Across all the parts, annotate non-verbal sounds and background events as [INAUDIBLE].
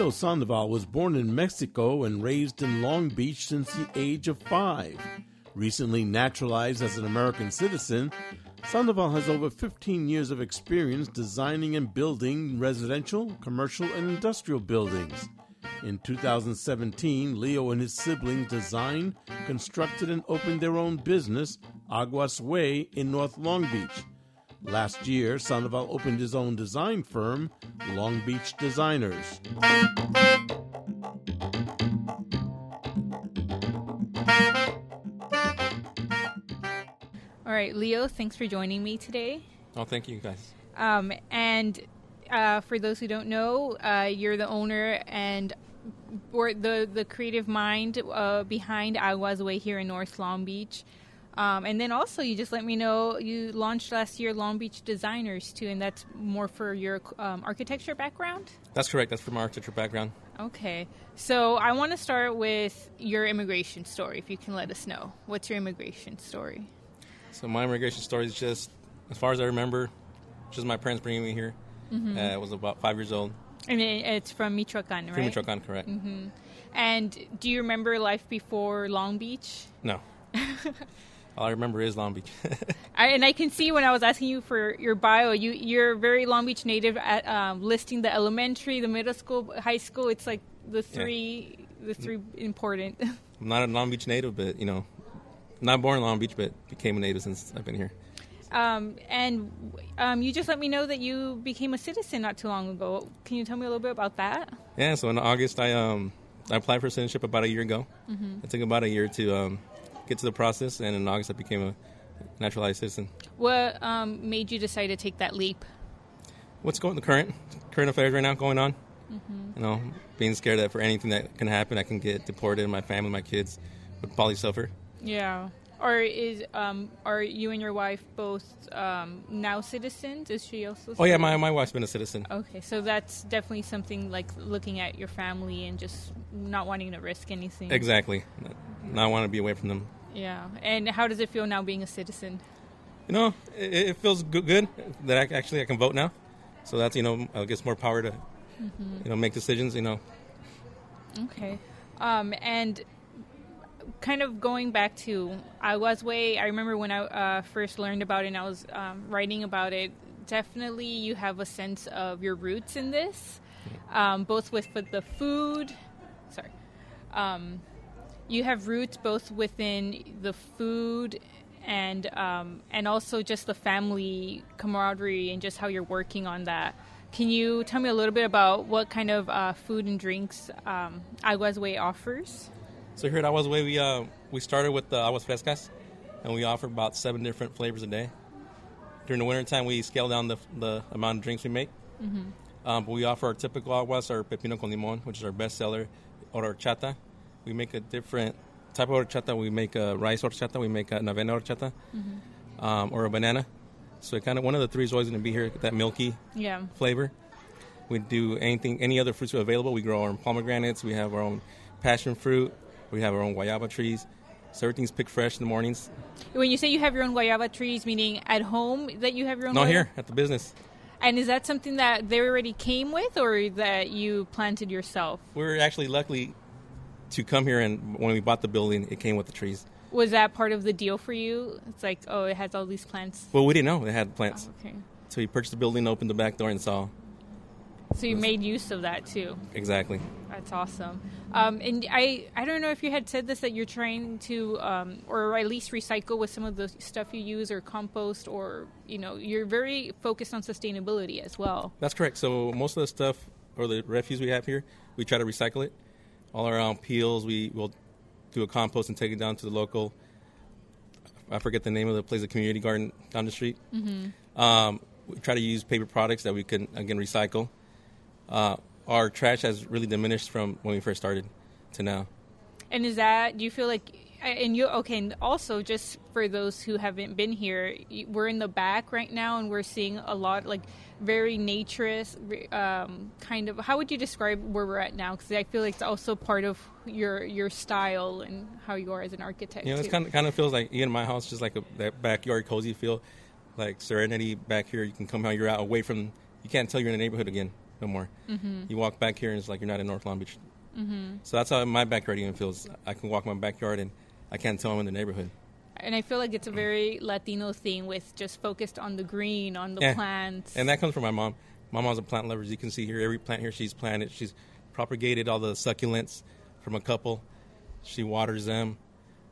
Leo Sandoval was born in Mexico and raised in Long Beach since the age of five. Recently naturalized as an American citizen, Sandoval has over 15 years of experience designing and building residential, commercial, and industrial buildings. In 2017, Leo and his siblings designed, constructed, and opened their own business, Aguas Way, in North Long Beach. Last year, Sandoval opened his own design firm, Long Beach Designers. All right, Leo, thanks for joining me today. Oh, thank you guys. Um, and uh, for those who don't know, uh, you're the owner and or the the creative mind uh, behind Aguas Way here in North Long Beach. Um, and then also, you just let me know you launched last year Long Beach Designers too, and that's more for your um, architecture background. That's correct. That's from my architecture background. Okay, so I want to start with your immigration story. If you can let us know, what's your immigration story? So my immigration story is just, as far as I remember, just my parents bringing me here. Mm-hmm. Uh, I was about five years old. And it, it's from Michoacan, right? From Michoacan, correct. Mm-hmm. And do you remember life before Long Beach? No. [LAUGHS] All I remember is Long Beach. [LAUGHS] I, and I can see when I was asking you for your bio, you you're very Long Beach native at um, listing the elementary, the middle school, high school. It's like the three yeah. the three important. [LAUGHS] I'm not a Long Beach native, but you know, not born in Long Beach, but became a native since I've been here. Um, and um, you just let me know that you became a citizen not too long ago. Can you tell me a little bit about that? Yeah, so in August, I um, I applied for citizenship about a year ago. Mm-hmm. It took about a year to um, get to the process, and in August, I became a naturalized citizen. What um, made you decide to take that leap? What's going the current current affairs right now going on? Mm-hmm. You know, being scared that for anything that can happen, I can get deported, and my family, my kids would probably suffer. Yeah. Or is um, are you and your wife both um, now citizens? Is she also? Oh yeah, my my wife's been a citizen. Okay, so that's definitely something like looking at your family and just not wanting to risk anything. Exactly, not want to be away from them. Yeah, and how does it feel now being a citizen? You know, it, it feels good, good, that I actually I can vote now. So that's you know I guess more power to mm-hmm. you know make decisions. You know. Okay, um, and kind of going back to Aguas Way, I remember when I uh, first learned about it and I was um, writing about it. Definitely, you have a sense of your roots in this, um, both with, with the food. Sorry, um, you have roots both within the food and um, and also just the family camaraderie and just how you're working on that. Can you tell me a little bit about what kind of uh, food and drinks um, Aguas Way offers? So here at Aguas Way, we uh, we started with the Aguas Frescas, and we offer about seven different flavors a day. During the wintertime, we scale down the, the amount of drinks we make. Mm-hmm. Um, but we offer our typical aguas, our pepino con limon, which is our best seller, or horchata. We make a different type of horchata. We make a rice horchata. We make a navena horchata, mm-hmm. um, or a banana. So it kind of one of the three is always going to be here, that milky yeah. flavor. We do anything, any other fruits are available. We grow our own pomegranates. We have our own passion fruit. We have our own guayaba trees. So everything's picked fresh in the mornings. When you say you have your own guayaba trees, meaning at home that you have your own? No, guayaba? here at the business. And is that something that they already came with, or that you planted yourself? We are actually lucky to come here, and when we bought the building, it came with the trees. Was that part of the deal for you? It's like, oh, it has all these plants. Well, we didn't know it had plants. Oh, okay. So we purchased the building, opened the back door, and saw so you made use of that too. Exactly. That's awesome. Um, and I, I don't know if you had said this that you're trying to, um, or at least recycle with some of the stuff you use, or compost, or you know, you're very focused on sustainability as well. That's correct. So most of the stuff or the refuse we have here, we try to recycle it. All around peels, we will do a compost and take it down to the local. I forget the name of the place, the community garden down the street. Mm-hmm. Um, we try to use paper products that we can again recycle uh, our trash has really diminished from when we first started to now. And is that do you feel like and you okay and also just for those who haven't been here we're in the back right now and we're seeing a lot like very naturist um, kind of how would you describe where we're at now because i feel like it's also part of your your style and how you are as an architect you know it kind of, kind of feels like in my house just like a, that backyard cozy feel like serenity back here you can come how you're out away from you can't tell you're in a neighborhood again no more. You walk back here and it's like you're not in North Long Beach. So that's how my backyard even feels. I can walk my backyard and I can't tell I'm in the neighborhood. And I feel like it's a very Latino thing with just focused on the green, on the Yeah. plants. And that comes from my mom. My mom's a plant lover. As you can see here, every plant here she's planted. She's propagated all the succulents from a couple. She waters them.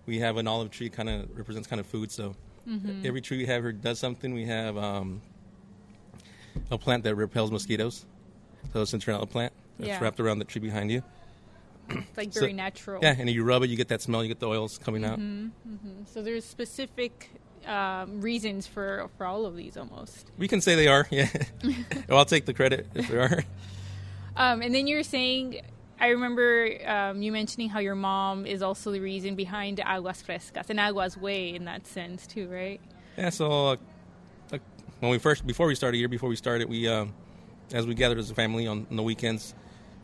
We have an olive tree, kind of represents kind of food. So Mm-hmm. every tree we have here does something. We have um, a plant that repels mosquitoes. So it's a citronella plant that's Yeah. wrapped around the tree behind you. It's like so- very natural. Yeah, and you rub it, you get that smell, you get the oils coming out. Mm-hmm. So there's specific um, reasons for for all of these almost. We can say they are, yeah. well, [LAUGHS] I'll take the credit if they are. Um, and then you were saying, I remember um, you mentioning how your mom is also the reason behind Aguas Frescas and Aguas Way in that sense too, right? Yeah, so uh, uh, when we first, before we started, a year before we started, we, um, as we gathered as a family on, on the weekends,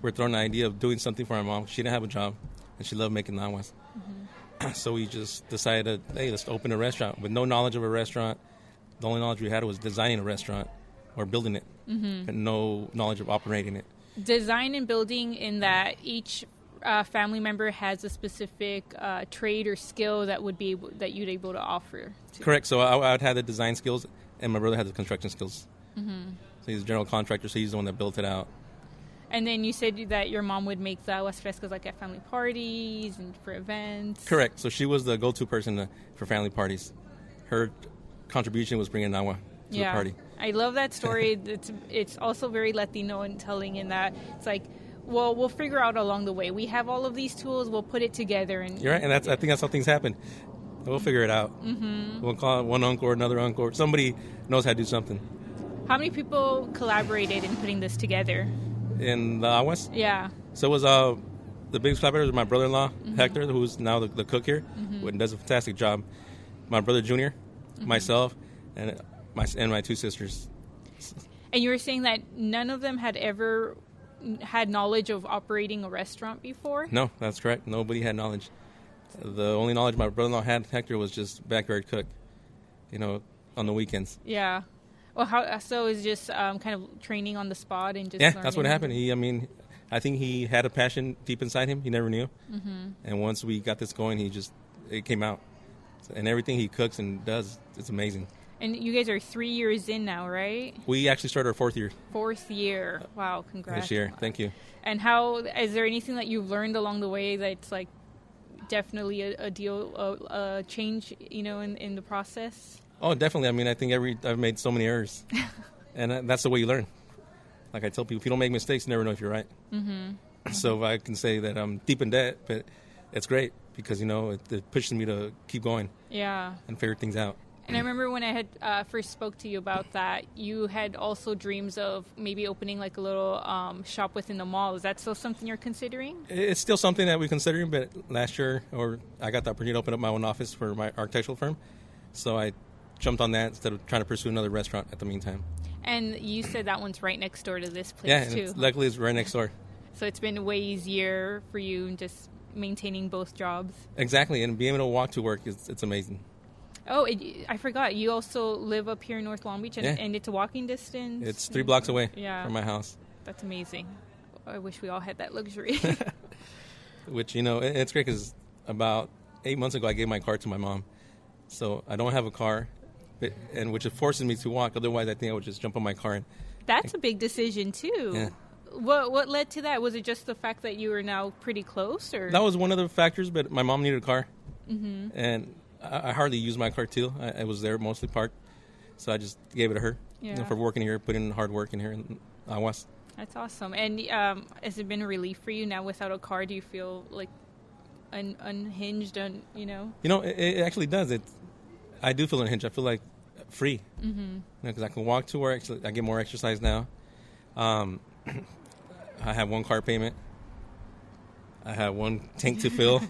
we are throwing the idea of doing something for our mom. She didn't have a job, and she loved making nahuas. [CLEARS THROAT] so we just decided, hey, let's open a restaurant with no knowledge of a restaurant. The only knowledge we had was designing a restaurant or building it, and no knowledge of operating it. Design and building in that each uh, family member has a specific uh, trade or skill that would be able, that you'd be able to offer. To. Correct. So I, I'd had the design skills, and my brother had the construction skills. So he's a general contractor, so he's the one that built it out. And then you said that your mom would make the aguas frescas like at family parties and for events. Correct. So she was the go-to person for family parties. Her contribution was bringing Nawa to yeah, the party. I love that story. [LAUGHS] it's it's also very Latino in telling in that it's like, well, we'll figure out along the way. We have all of these tools. We'll put it together and You're right, and that's I think that's how things happen. We'll figure it out. Mm-hmm. We'll call one uncle or another uncle. Somebody knows how to do something. How many people collaborated in putting this together? In the Aguas, Yeah. so it was uh, the biggest collaborator was my brother-in-law mm-hmm. Hector, who's now the, the cook here, mm-hmm. and does a fantastic job. My brother Junior, mm-hmm. myself, and my and my two sisters. And you were saying that none of them had ever had knowledge of operating a restaurant before. No, that's correct. Nobody had knowledge. The only knowledge my brother-in-law had, Hector, was just backyard cook. You know, on the weekends. Yeah. Well, how so? Is just um, kind of training on the spot and just Yeah, that's what happened. He, I mean, I think he had a passion deep inside him. He never knew. Mm-hmm. And once we got this going, he just it came out. And everything he cooks and does, it's amazing. And you guys are three years in now, right? We actually started our fourth year Fourth year. Wow, congrats. this year. Thank you. And how is there anything that you've learned along the way that's like definitely a, a deal, a, a change, you know, in in the process? Oh, definitely. I mean, I think every I've made so many errors, [LAUGHS] and uh, that's the way you learn. Like I tell people, if you don't make mistakes, you never know if you're right. Mm-hmm. So I can say that I'm deep in debt, but it's great because you know it, it pushes me to keep going Yeah. and figure things out. And I remember when I had uh, first spoke to you about that, you had also dreams of maybe opening like a little um, shop within the mall. Is that still something you're considering? It's still something that we're considering, but last year, or I got the opportunity to open up my own office for my architectural firm, so I jumped on that instead of trying to pursue another restaurant at the meantime. And you said that one's right next door to this place yeah, too. it's, luckily it's right next door. so it's been way easier for you just maintaining both jobs. Exactly, and being able to walk to work is it's amazing. Oh, it, I forgot. You also live up here in North Long Beach, and, Yeah. and it's a walking distance. It's three blocks away Yeah. from my house, That's amazing. I wish we all had that luxury. [LAUGHS] [LAUGHS] which you know it's great because about eight months ago I gave my car to my mom, so I don't have a car, and which forces me to walk. Otherwise, I think I would just jump on my car and That's a big decision too. Yeah. What what led to that? Was it just the fact that you were now pretty close, or That was one of the factors, but my mom needed a car, mm-hmm. and I, I hardly used my car too. I, I was there mostly parked, so I just gave it to her you know, for working here, putting in hard work in here in Aguas. That's awesome. And um, has it been a relief for you now without a car? Do you feel like un- unhinged? On you know? You know, it, it actually does. It, I do feel unhinged. I feel like free mm-hmm. because I can walk to work. I get more exercise now. Um, [CLEARS THROAT] I have one car payment. I have one tank to fill.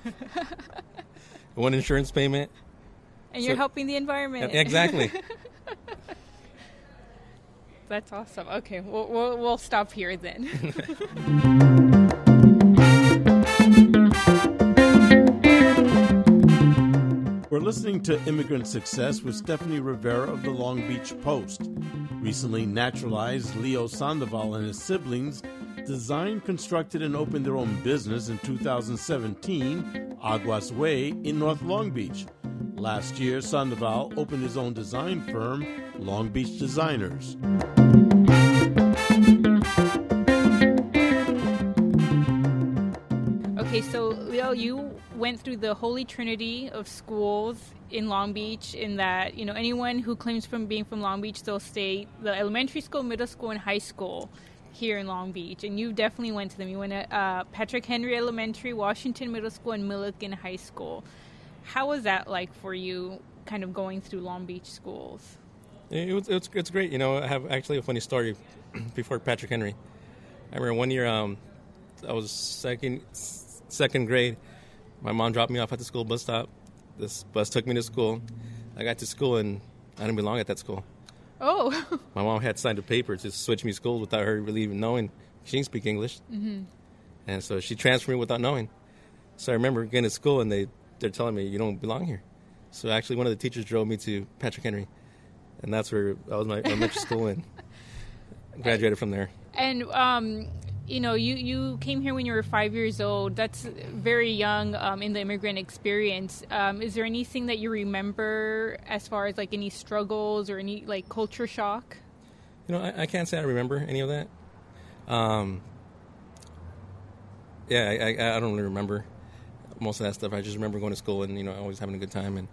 [LAUGHS] one insurance payment. And you're helping the environment. Exactly. [LAUGHS] That's awesome. Okay, we'll, we'll we'll stop here then. [LAUGHS] To Immigrant Success with Stephanie Rivera of the Long Beach Post. Recently naturalized Leo Sandoval and his siblings designed, constructed, and opened their own business in 2017, Aguas Way, in North Long Beach. Last year, Sandoval opened his own design firm, Long Beach Designers. Leo, you went through the holy trinity of schools in Long Beach. In that, you know, anyone who claims from being from Long Beach, they'll stay the elementary school, middle school, and high school here in Long Beach. And you definitely went to them. You went to uh, Patrick Henry Elementary, Washington Middle School, and Millikan High School. How was that like for you, kind of going through Long Beach schools? It was, it's, it's great. You know, I have actually a funny story [CLEARS THROAT] before Patrick Henry. I remember one year um, I was second second grade. My mom dropped me off at the school bus stop. This bus took me to school. I got to school and I didn't belong at that school. Oh, My mom had signed a paper to switch me schools without her really even knowing. She didn't speak English, mm-hmm. and so she transferred me without knowing. So I remember getting to school and they they're telling me you don't belong here. So actually, one of the teachers drove me to Patrick Henry, and that's where I was my elementary [LAUGHS] school and graduated from there. and um, you know, you you came here when you were five years old. That's very young um, in the immigrant experience. Um, is there anything that you remember as far as like any struggles or any like culture shock? You know, I, I can't say I remember any of that. Um, yeah, I, I, I don't really remember most of that stuff. I just remember going to school and you know always having a good time, and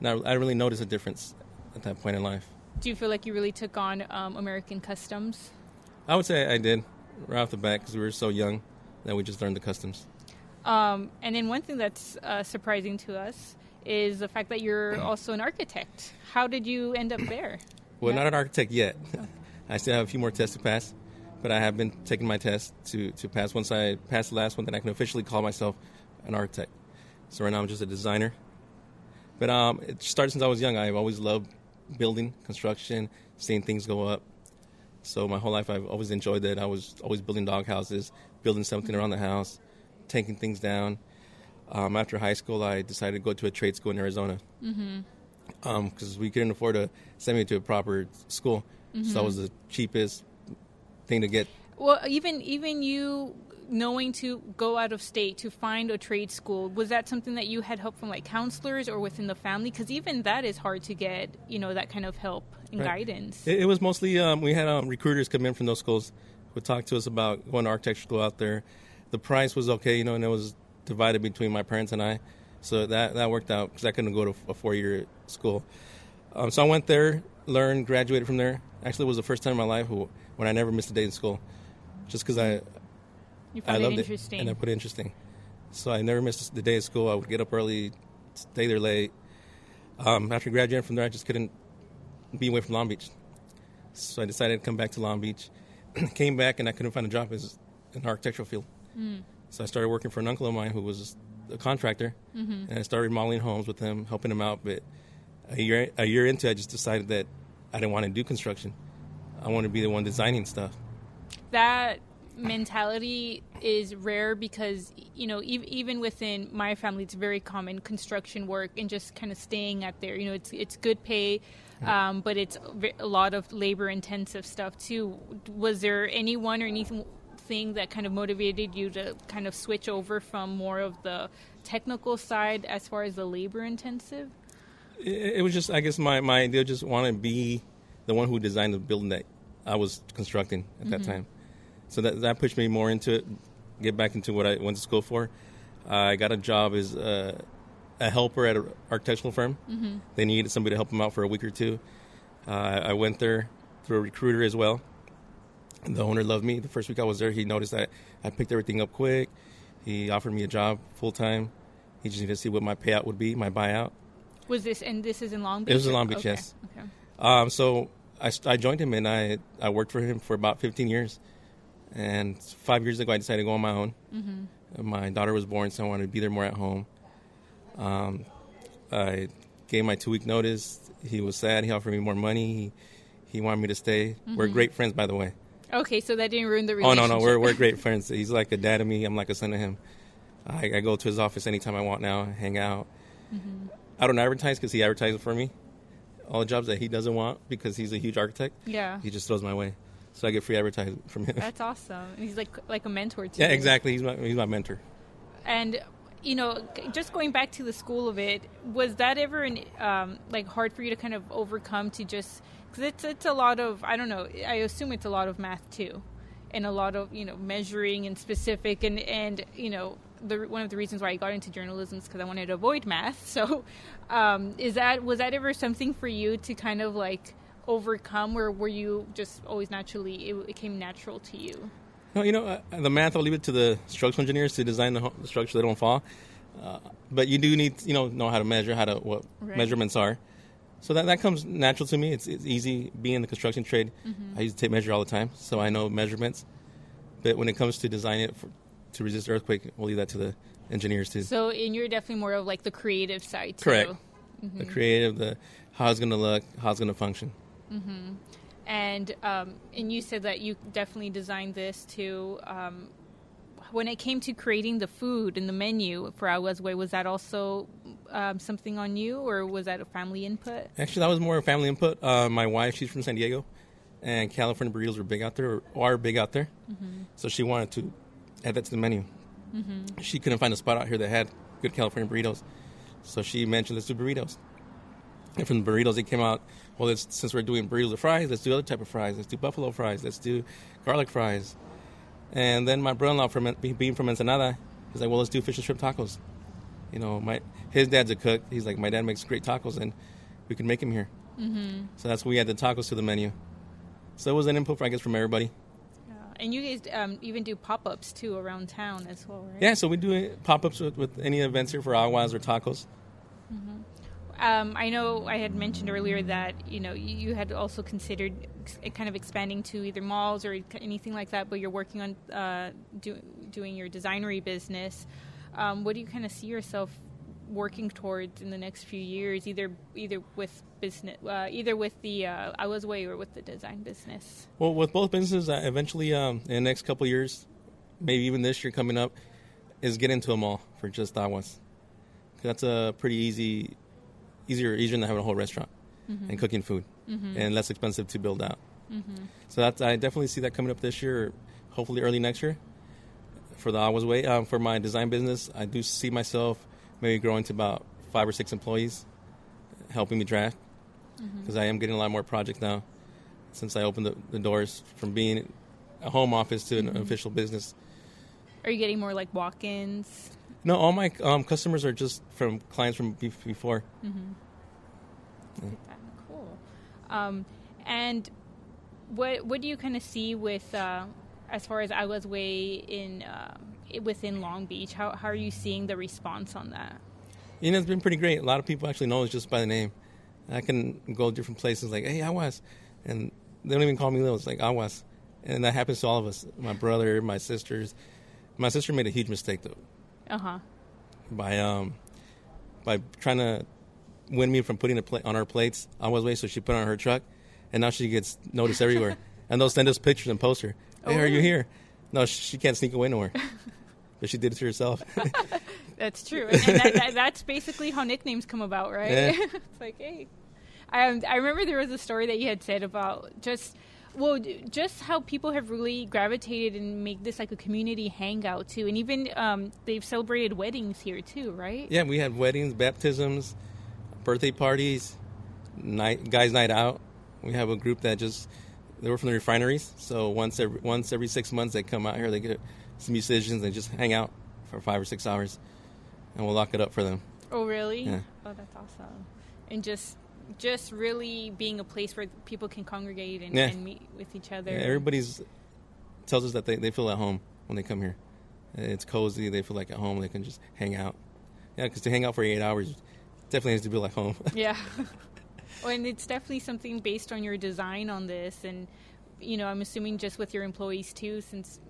not, I really noticed a difference at that point in life. Do you feel like you really took on um, American customs? I would say I did right off the bat because we were so young that we just learned the customs. Um, and then one thing that's uh, surprising to us is the fact that you're [CLEARS THROAT] also an architect. How did you end up there? Well, Yeah. not an architect yet. [LAUGHS] I still have a few more tests to pass, but I have been taking my test to, to pass. Once I pass the last one, then I can officially call myself an architect. So right now I'm just a designer. But um, it started since I was young. I've always loved building, construction, seeing things go up. So my whole life I've always enjoyed that. I was always building dog houses, building something around the house, taking things down. Um, after high school, I decided to go to a trade school in Arizona mm-hmm. um, because we couldn't afford to send me to a proper school. So that mm-hmm. was the cheapest thing to get. Well, even even you knowing to go out of state to find a trade school was that something that you had help from like counselors or within the family? Because even that is hard to get. You know that kind of help and Right. guidance. It, it was mostly um, we had um, recruiters come in from those schools would talk to us about going to architecture school out there. The price was okay, you know, and it was divided between my parents and I, so that that worked out because I couldn't go to a four year school. Um, so I went there, learned, graduated from there. Actually, it was the first time in my life who, when I never missed a day in school, just because I you I loved it it and I put it interesting. So I never missed the day of school. I would get up early, stay there late. Um, after graduating from there, I just couldn't be away from Long Beach. So I decided to come back to Long Beach. [CLEARS THROAT] Came back and I couldn't find a job as in the architectural field. So I started working for an uncle of mine who was a contractor, and I started remodeling homes with him, helping him out. But a year a year into, it, I just decided that I didn't want to do construction. I wanted to be the one designing stuff. that mentality is rare because you know ev- even within my family it's very common construction work and just kind of staying at there. You know it's it's good pay um, but it's a lot of labor intensive stuff too. Was there anyone or anything that kind of motivated you to kind of switch over from more of the technical side as far as the labor intensive? It, it was just I guess my my idea just want to be the one who designed the building that I was constructing at that time. So that that pushed me more into it, get back into what I went to school for. I got a job as a, a helper at an architectural firm. Mm-hmm. They needed somebody to help them out for a week or two. Uh, I went there through a recruiter as well. The owner loved me. The first week I was there, he noticed that I picked everything up quick. He offered me a job full time. He just needed to see what my payout would be, my buyout. was this and this is in long beach It was in Long Beach, okay, yes. okay Um, so I, I joined him and I, I worked for him for about 15 years. And five years ago, I decided to go on my own. Mm-hmm. My daughter was born, so I wanted to be there more at home. Um, I gave my two week notice. He was sad. He offered me more money. He, he wanted me to stay. We're great friends, by the way. okay so that didn't ruin the relationship. Oh no, no, we're we're great [LAUGHS] friends. He's like a dad to me. I'm like a son to him. I, I go to his office anytime I want now, hang out. I don't advertise because he advertises for me. All the jobs that he doesn't want because he's a huge architect, Yeah. he just throws my way. So I get free advertising from him. That's awesome. And he's like like a mentor to yeah, you. exactly. He's my he's my mentor. And you know, just going back to the school of it, was that ever an, um, like hard for you to kind of overcome to just because it's it's a lot of I don't know. I assume it's a lot of math too, and a lot of you know measuring and specific and and you know the one of the reasons why I got into journalism is because I wanted to avoid math. [LAUGHS] So, um, is that was that ever something for you to kind of like overcome, or were you just always naturally it, it came natural to you? No, you know, uh, the math, I'll leave it to the structural engineers to design the, the structure they don't fall. Uh, but you do need, you know, know how to measure, how to, what Right. measurements are. So that, that comes natural to me. It's, it's easy being in the construction trade. I used to take measure all the time, so I know measurements. But when it comes to designing it for, to resist earthquake, we'll leave that to the engineers too. So, and you're definitely more of like the creative side too. Correct. The creative, the how it's going to look, how it's going to function. And um, and you said that you definitely designed this to. Um, when it came to creating the food and the menu for Aguas Way, was that also um, something on you, or was that a family input? Actually, that was more a family input. Uh, my wife, she's from San Diego, and California burritos were big out there, or are big out there. So she wanted to add that to the menu. She couldn't find a spot out here that had good California burritos, so she mentioned let's do burritos. And from the burritos, it came out. Well, since we're doing burritos with fries, let's do other type of fries. Let's do buffalo fries. Let's do garlic fries. And then my brother-in-law, from being from Ensenada, he's like, well, let's do fish and shrimp tacos. You know, my his dad's a cook. He's like, my dad makes great tacos, and we can make them here. Mm-hmm. So that's why we added tacos to the menu. So it was an input, for, I guess, from everybody. Yeah. And you guys um, even do pop ups too around town as well, right? Yeah, so we do pop-ups with, with any events here for aguas or tacos. Um, I know I had mentioned earlier that you know you had also considered kind of expanding to either malls or anything like that, but you're working on uh, do, doing your designery business. Um, what do you kind of see yourself working towards in the next few years, either either with business, uh, either with the uh, Aguas Way or with the design business? Well, with both businesses, eventually um, in the next couple years, maybe even this year coming up, is get into a mall for just aguas. 'Cause That's a pretty easy, easier, easier than having a whole restaurant mm-hmm. and cooking food, mm-hmm. and less expensive to build out. Mm-hmm. So that's I definitely see that coming up this year, hopefully early next year, for the Aguas Way. Um, for my design business, I do see myself maybe growing to about five or six employees, helping me draft, because I am getting a lot more projects now since I opened the, the doors from being a home office to an official business. Are you getting more like walk-ins? No, all my um, customers are just from clients from be- before. Cool. Um, and what what do you kind of see with uh, as far as Aguas Way in um, i- within Long Beach? How how are you seeing the response on that? You know, it's been pretty great. A lot of people actually know us just by the name. I can go different places like, hey, Awas. And they don't even call me Lil. It's like Awas. And that happens to all of us. My brother, my sisters. My sister made a huge mistake, though, Uh huh. by um, by trying to win me from putting a plate on our plates Aguas Way. So she put it on her truck. And now she gets noticed everywhere. [LAUGHS] and they'll send us pictures and post her. Hey, are you here? No, she can't sneak away nowhere. [LAUGHS] but she did it to herself. [LAUGHS] That's true, and, and that, that, that's basically how nicknames come about, right? Yeah. it's like, hey, I um, I remember there was a story that you had said about just well, just how people have really gravitated and make this like a community hangout too, and even um, they've celebrated weddings here too, right? Yeah, we had weddings, baptisms, birthday parties, night guys' night out. We have a group that just they were from the refineries, so once every once every six months they come out here. They get some musicians and just hang out for five or six hours, and we'll lock it up for them. Oh, really? Yeah. Oh, that's awesome. And just just really being a place where people can congregate and, Yeah. and meet with each other. Yeah, everybody's tells us that they, they feel at home when they come here. It's cozy. They feel like at home. They can just hang out. Yeah, because to hang out for eight hours definitely has to be like home. [LAUGHS] Yeah. well, and it's definitely something based on your design on this, and you know, I'm assuming just with your employees too, since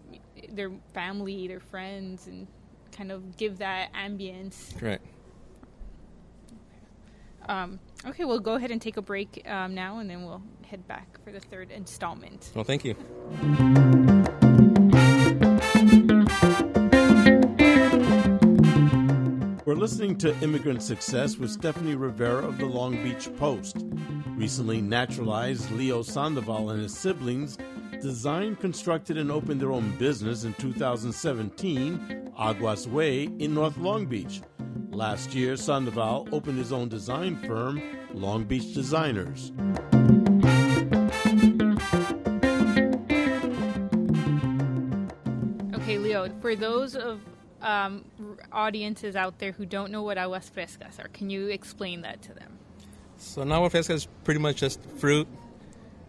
they're family, they're friends, and kind of give that ambience. Correct. Um, okay, we'll go ahead and take a break um, now, and then we'll head back for the third installment. Well, thank you. We're listening to Immigrant Success with Stephanie Rivera of the Long Beach Post. Recently naturalized Leo Sandoval and his siblings designed, constructed, and opened their own business in 2017, Aguas Way, in North Long Beach. Last year, Sandoval opened his own design firm, Long Beach Designers. Okay, Leo, for those of um, audiences out there who don't know what aguas frescas are, can you explain that to them? So an agua fresca is pretty much just fruit,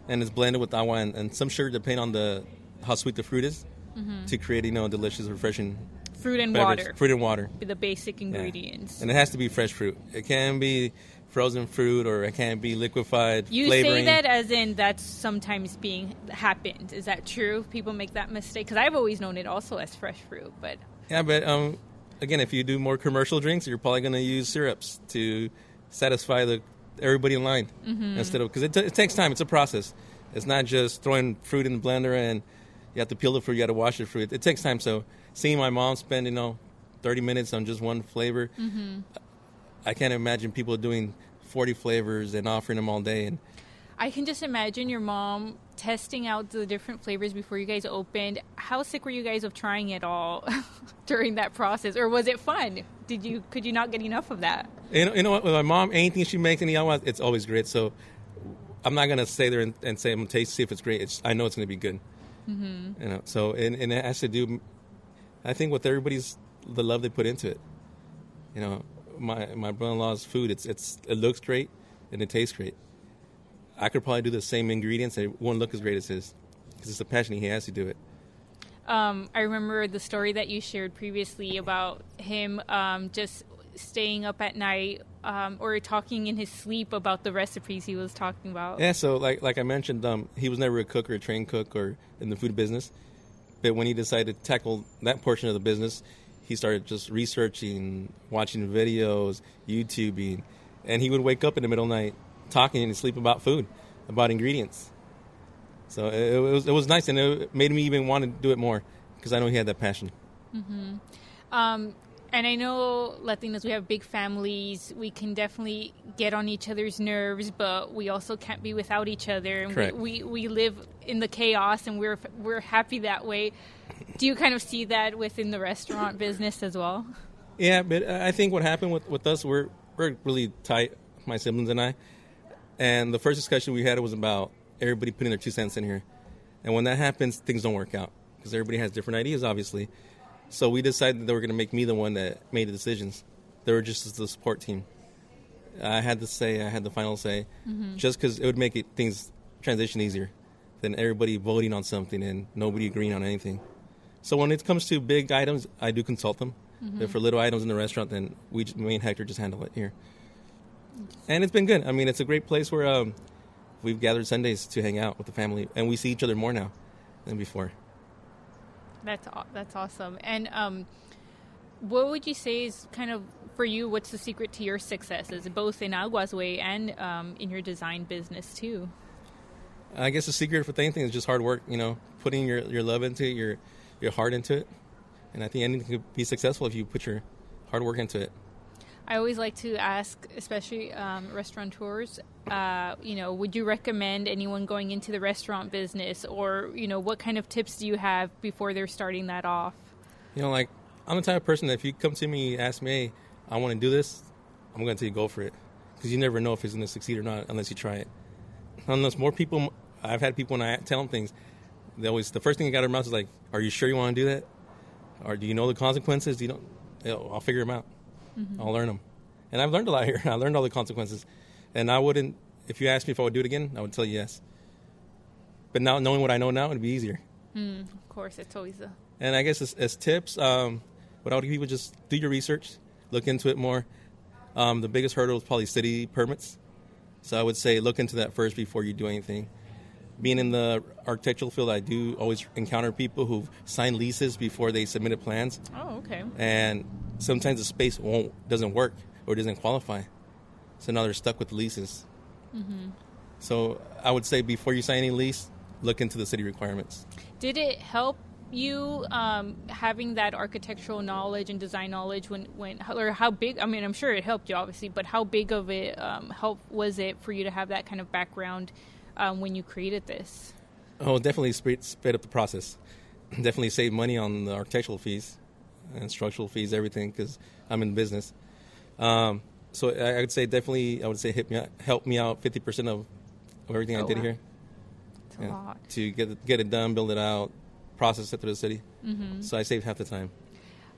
and it's blended with agua and, and some sugar, depending on the how sweet the fruit is, mm-hmm. to create you know a delicious, refreshing fruit and beverage. water. Fruit and water. The basic ingredients. Yeah. And it has to be fresh fruit. It can be frozen fruit or it can be liquefied. You flavoring. say that as in that's sometimes being happened. Is that true? People make that mistake because I've always known it also as fresh fruit, but yeah, but um, again, if you do more commercial drinks, you're probably going to use syrups to satisfy the everybody in line mm-hmm. instead of because it, t- it takes time. It's a process. It's not just throwing fruit in the blender and you have to peel the fruit, you got to wash the fruit. It takes time. So seeing my mom spend you know 30 minutes on just one flavor, mm-hmm. I can't imagine people doing 40 flavors and offering them all day and I can just imagine your mom testing out the different flavors before you guys opened. How sick were you guys of trying it all [LAUGHS] during that process, or was it fun? Did you could you not get enough of that? You know, you know what? With my mom, anything she makes, any otherwise, it's always great. So I'm not gonna say there and, and say I'm gonna taste see if it's great. It's, I know it's gonna be good. Mm-hmm. You know, so and, and it has to do, I think, with everybody's the love they put into it. You know, my my brother-in-law's food. It's it's it looks great and it tastes great. I could probably do the same ingredients and it won't look as great as his because it's the passion he has to do it. Um, I remember the story that you shared previously about him um, just staying up at night um, or talking in his sleep about the recipes he was talking about. Yeah, so like like I mentioned, um, he was never a cook or a trained cook or in the food business. But when he decided to tackle that portion of the business, he started just researching, watching videos, YouTubing, and he would wake up in the middle of the night talking in his sleep about food, about ingredients. So it, it was it was nice, and it made me even want to do it more because I know he had that passion. Mm-hmm. Um, and I know Latinos, we have big families. We can definitely get on each other's nerves, but we also can't be without each other. And Correct. We, we, we live in the chaos, and we're we're happy that way. Do you kind of see that within the restaurant business as well? Yeah, but I think what happened with, with us, we're we're really tight, my siblings and I. And the first discussion we had was about everybody putting their two cents in here. And when that happens, things don't work out because everybody has different ideas, obviously. So we decided that they were going to make me the one that made the decisions. They were just the support team. I had the say, I had the final say, Mm-hmm. just because it would make it, things transition easier than everybody voting on something and nobody agreeing on anything. So when it comes to big items, I do consult them. Mm-hmm. If for little items in the restaurant, then we, me and Hector just handle it here. And it's been good. I mean, it's a great place where um, we've gathered Sundays to hang out with the family, and we see each other more now than before. That's that's awesome. And um, what would you say is kind of for you? What's the secret to your successes, both in Aguas Way and um, in your design business too? I guess the secret for anything is just hard work. You know, putting your, your love into it, your your heart into it, and I think anything could be successful if you put your hard work into it. I always like to ask, especially um, restaurateurs, uh, you know, would you recommend anyone going into the restaurant business, or you know, what kind of tips do you have before they're starting that off? You know, like I'm the type of person that if you come to me, and ask me, hey, I want to do this, I'm going to tell you go for it, because you never know if it's going to succeed or not unless you try it. Unless more people, I've had people when I tell them things, they always the first thing they got of their mouth is like, "Are you sure you want to do that? Or do you know the consequences? Do? You know, I'll figure them out. I'll learn them." And I've learned a lot [LAUGHS] here. I learned all the consequences, and I wouldn't. If you asked me if I would do it again, I would tell you yes. But now knowing what I know now, it'd be easier. Mm, of course, it's always a And I guess as, as tips, um, what I would give people just do your research, look into it more. Um, the biggest hurdle is probably city permits. So I would say look into that first before you do anything. Being in the architectural field, I do always encounter people who've signed leases before they submitted plans, oh, okay. and sometimes the space won't doesn't work or doesn't qualify. So now they're stuck with leases. So I would say before you sign any lease, look into the city requirements. Did it help you um, having that architectural knowledge and design knowledge when, when or how big i mean i'm sure it helped you obviously but how big of it um, help was it for you to have that kind of background um, when you created this oh definitely sped, sped up the process [CLEARS THROAT] definitely save money on the architectural fees and structural fees everything because i'm in business um, so I, I, would say definitely i would say hit me help me out 50% of, of everything oh, i did wow. here lot. to get it, get it done build it out process it through the city. Mm-hmm. So I saved half the time.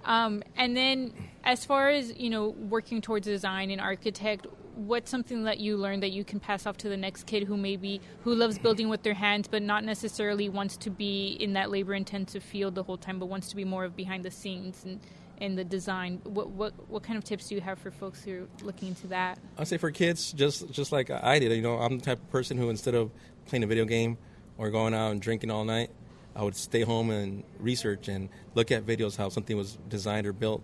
Um, and then, as far as you know, working towards design and architect, what's something that you learned that you can pass off to the next kid who maybe who loves building with their hands, but not necessarily wants to be in that labor-intensive field the whole time, but wants to be more of behind the scenes and and the design. What what what kind of tips do you have for folks who are looking into that? I say for kids, just just like I did. You know, I'm the type of person who instead of playing a video game or going out and drinking all night, I would stay home and research and look at videos how something was designed or built.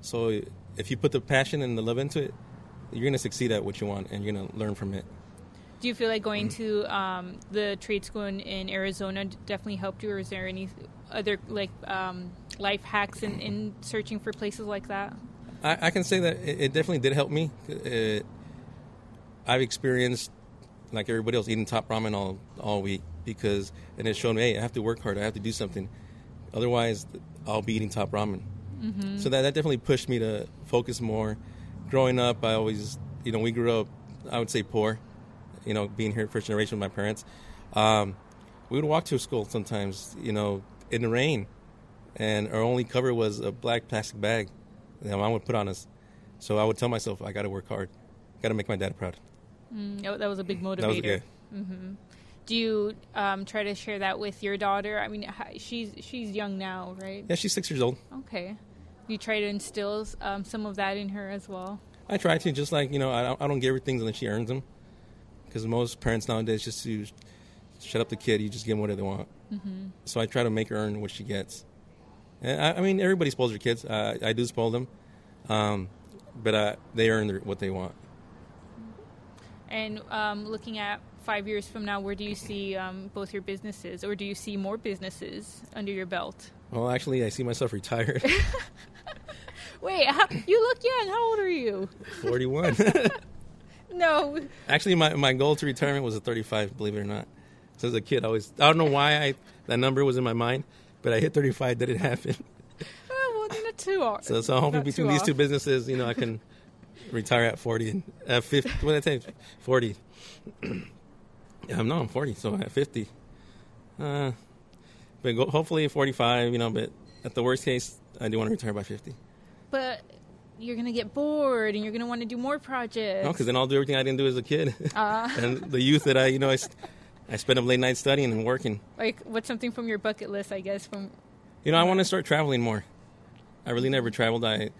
So if you put the passion and the love into it, you're going to succeed at what you want and you're going to learn from it. Do you feel like going to um, the trade school in, in, Arizona definitely helped you, or is there any other like um, life hacks in, in, searching for places like that? I, I can say that it, it, definitely did help me. It, I've experienced like everybody else eating top ramen all all week because and it showed me, hey, I have to work hard. I have to do something. Otherwise, I'll be eating top ramen. Mm-hmm. So that that definitely pushed me to focus more. Growing up, I always, you know, we grew up, I would say poor. You know, being here first generation with my parents, um, we would walk to school sometimes. You know, in the rain, and our only cover was a black plastic bag that mom would put on us. So I would tell myself, I got to work hard, got to make my dad proud. Mm, that was a big motivator. That was, yeah. Mm-hmm do you um, try to share that with your daughter? I mean, she's she's young now, right? Yeah, she's six years old. Okay. You try to instill um, some of that in her as well. I try to, just like you know, I don't, I don't give her things unless she earns them, because most parents nowadays just to shut up the kid, you just give them whatever they want. Mm-hmm. So I try to make her earn what she gets. And I, I mean, everybody spoils their kids. Uh, I do spoil them, um, but uh, they earn their, what they want. And um, looking at five years from now, where do you see um, both your businesses, or do you see more businesses under your belt? Well, actually, I see myself retired. [LAUGHS] Wait, how, you look young. How old are you? 41. [LAUGHS] no. Actually, my, my goal to retirement was at 35, believe it or not. So as a kid, I was, I don't know why I that number was in my mind, but I hit 35, did it happen? [LAUGHS] Oh, well, not too off. So, so hopefully between these off. two businesses, you know, I can [LAUGHS] retire at 40 and at 50, what did I say? 40. Yeah, [CLEARS THROAT] no, I'm 40, so at 50. Uh, but go, hopefully 45, you know, but at the worst case, I do want to retire by 50. But you're going to get bored and you're going to want to do more projects. No, because then I'll do everything I didn't do as a kid. Uh. [LAUGHS] and the youth that I, you know, I, I spend up late nights studying and working. Like, what's something from your bucket list, I guess? From You know, I want to start traveling more. I really never traveled. I,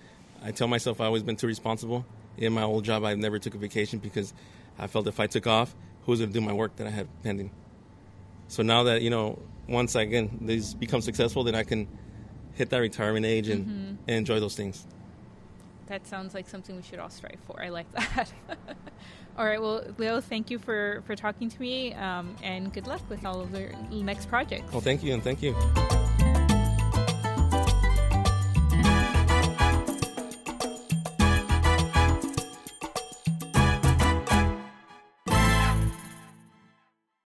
I tell myself I've always been too responsible. In my old job, I never took a vacation because I felt if I took off, who's going to do my work that I have pending. So now that you know, once again these become successful, then I can hit that retirement age and, mm-hmm. and enjoy those things. That sounds like something we should all strive for. I like that. [LAUGHS] all right, well, Leo, thank you for for talking to me, um, and good luck with all of the next projects. Well, thank you, and thank you.